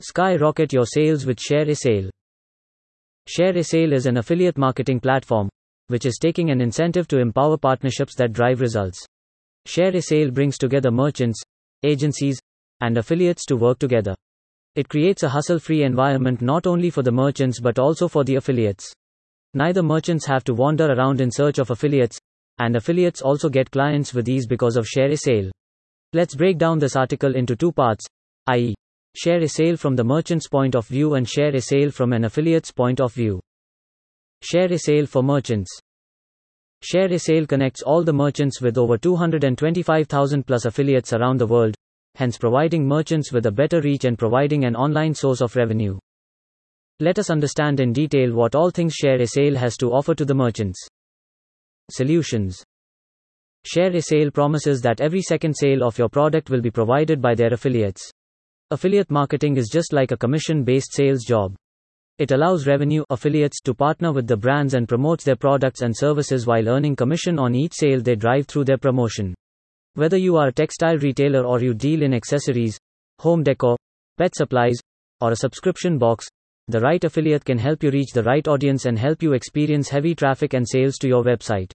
Skyrocket your sales with Share a Sale. Share a Sale is an affiliate marketing platform, which is taking an incentive to empower partnerships that drive results. Share a Sale brings together merchants, agencies, and affiliates to work together. It creates a hustle free environment not only for the merchants but also for the affiliates. Neither merchants have to wander around in search of affiliates, and affiliates also get clients with ease because of Share a Sale. Let's break down this article into two parts, i.e., Share a sale from the merchant's point of view and share a sale from an affiliate's point of view. Share a sale for merchants. Share a sale connects all the merchants with over 225,000 plus affiliates around the world, hence providing merchants with a better reach and providing an online source of revenue. Let us understand in detail what all things Share a Sale has to offer to the merchants. Solutions Share a Sale promises that every second sale of your product will be provided by their affiliates. Affiliate marketing is just like a commission based sales job. It allows revenue affiliates to partner with the brands and promotes their products and services while earning commission on each sale they drive through their promotion. Whether you are a textile retailer or you deal in accessories, home decor, pet supplies, or a subscription box, the right affiliate can help you reach the right audience and help you experience heavy traffic and sales to your website.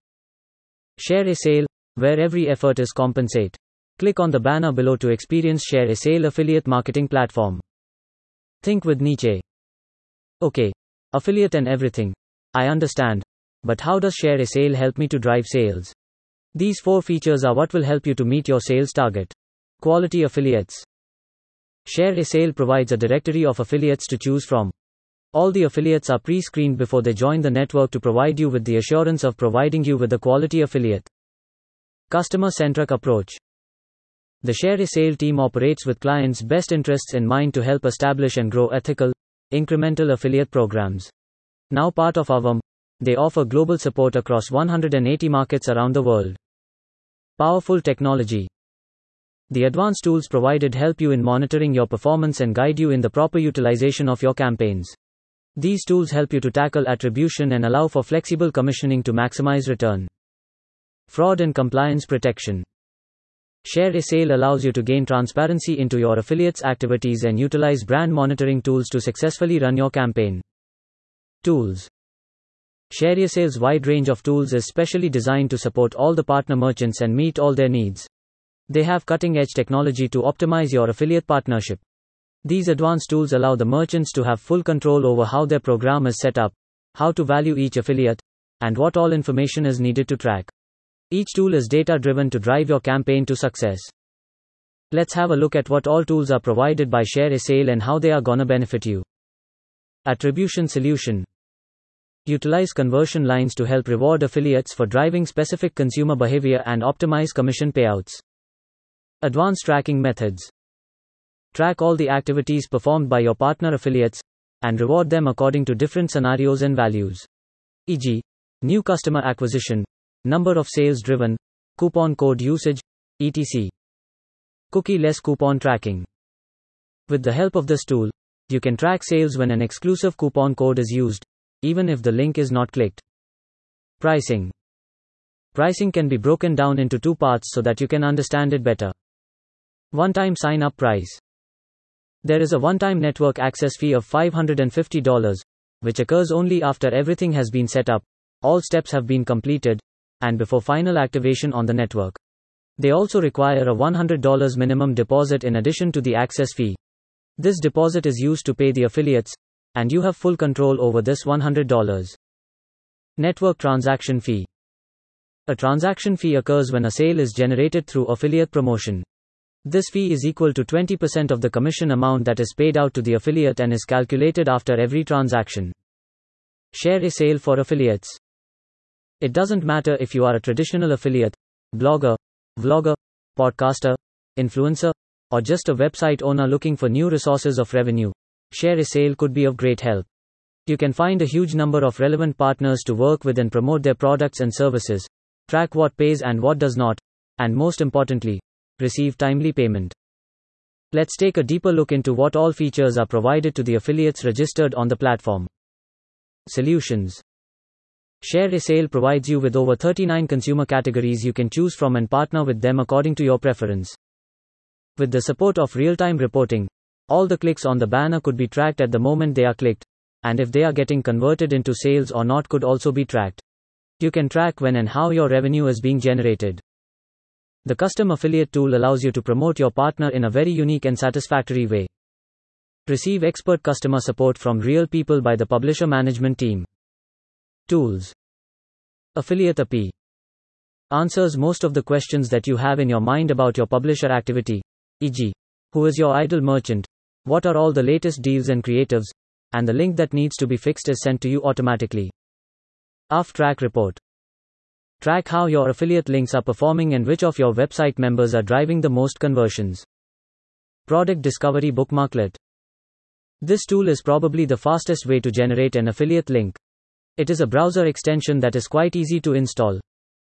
Share a sale, where every effort is compensate. Click on the banner below to experience Share a Sale affiliate marketing platform. Think with Niche. Okay. Affiliate and everything. I understand. But how does Share a Sale help me to drive sales? These four features are what will help you to meet your sales target. Quality affiliates. Share a Sale provides a directory of affiliates to choose from. All the affiliates are pre screened before they join the network to provide you with the assurance of providing you with a quality affiliate. Customer centric approach. The Share a Sale team operates with clients' best interests in mind to help establish and grow ethical, incremental affiliate programs. Now part of Awin, they offer global support across 180 markets around the world. Powerful technology. The advanced tools provided help you in monitoring your performance and guide you in the proper utilization of your campaigns. These tools help you to tackle attribution and allow for flexible commissioning to maximize return. Fraud and compliance protection. Share a sale allows you to gain transparency into your affiliates' activities and utilize brand monitoring tools to successfully run your campaign. Tools Share a sale's wide range of tools is specially designed to support all the partner merchants and meet all their needs. They have cutting edge technology to optimize your affiliate partnership. These advanced tools allow the merchants to have full control over how their program is set up, how to value each affiliate, and what all information is needed to track. Each tool is data driven to drive your campaign to success. Let's have a look at what all tools are provided by Share a Sale and how they are gonna benefit you. Attribution Solution Utilize conversion lines to help reward affiliates for driving specific consumer behavior and optimize commission payouts. Advanced tracking methods. Track all the activities performed by your partner affiliates and reward them according to different scenarios and values. E.g., new customer acquisition, number of sales driven, coupon code usage, etc. Cookie less coupon tracking. With the help of this tool, you can track sales when an exclusive coupon code is used, even if the link is not clicked. Pricing. Pricing can be broken down into two parts so that you can understand it better. One time sign up price. There is a one time network access fee of $550, which occurs only after everything has been set up, all steps have been completed, and before final activation on the network. They also require a $100 minimum deposit in addition to the access fee. This deposit is used to pay the affiliates, and you have full control over this $100. Network transaction fee. A transaction fee occurs when a sale is generated through affiliate promotion. This fee is equal to 20% of the commission amount that is paid out to the affiliate and is calculated after every transaction. Share a sale for affiliates. It doesn't matter if you are a traditional affiliate, blogger, vlogger, podcaster, influencer, or just a website owner looking for new resources of revenue. Share a sale could be of great help. You can find a huge number of relevant partners to work with and promote their products and services, track what pays and what does not, and most importantly, receive timely payment. Let's take a deeper look into what all features are provided to the affiliates registered on the platform. Solutions Share a Sale provides you with over 39 consumer categories you can choose from and partner with them according to your preference. With the support of real time reporting, All the clicks on the banner could be tracked at the moment they are clicked, and if they are getting converted into sales or not could also be tracked. You can track when and how your revenue is being generated. The custom affiliate tool allows you to promote your partner in a very unique and satisfactory way. Receive expert customer support from real people by the publisher management team. Tools Affiliate API answers most of the questions that you have in your mind about your publisher activity, e.g., who is your ideal merchant, what are all the latest deals and creatives? And the link that needs to be fixed is sent to you automatically. AF Track Report. Track how your affiliate links are performing and which of your website members are driving the most conversions. Product Discovery Bookmarklet. This tool is probably the fastest way to generate an affiliate link. It is a browser extension that is quite easy to install.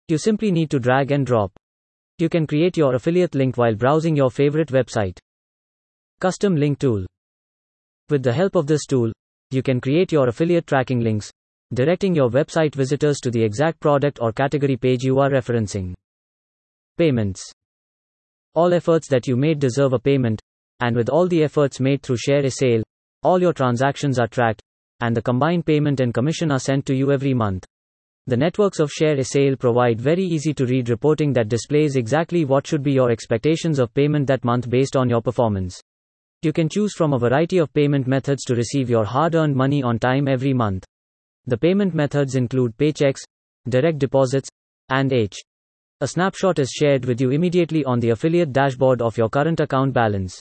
You simply need to drag and drop. You can create your affiliate link while browsing your favorite website. Custom Link Tool. With the help of this tool, you can create your affiliate tracking links, directing your website visitors to the exact product or category page you are referencing. Payments. All efforts that you made deserve a payment, and with all the efforts made through Share a Sale, all your transactions are tracked, and the combined payment and commission are sent to you every month. The networks of Share a Sale provide very easy to read reporting that displays exactly what should be your expectations of payment that month based on your performance. You can choose from a variety of payment methods to receive your hard earned money on time every month. The payment methods include paychecks, direct deposits, and H. A snapshot is shared with you immediately on the affiliate dashboard of your current account balance.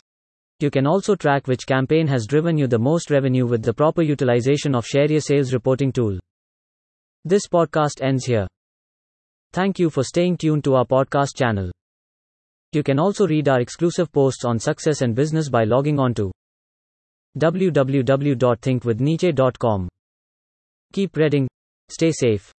You can also track which campaign has driven you the most revenue with the proper utilization of Share a Sales reporting tool. This podcast ends here. Thank you for staying tuned to our podcast channel. You can also read our exclusive posts on success and business by logging on to www.thinkwithniche.com. Keep reading, stay safe.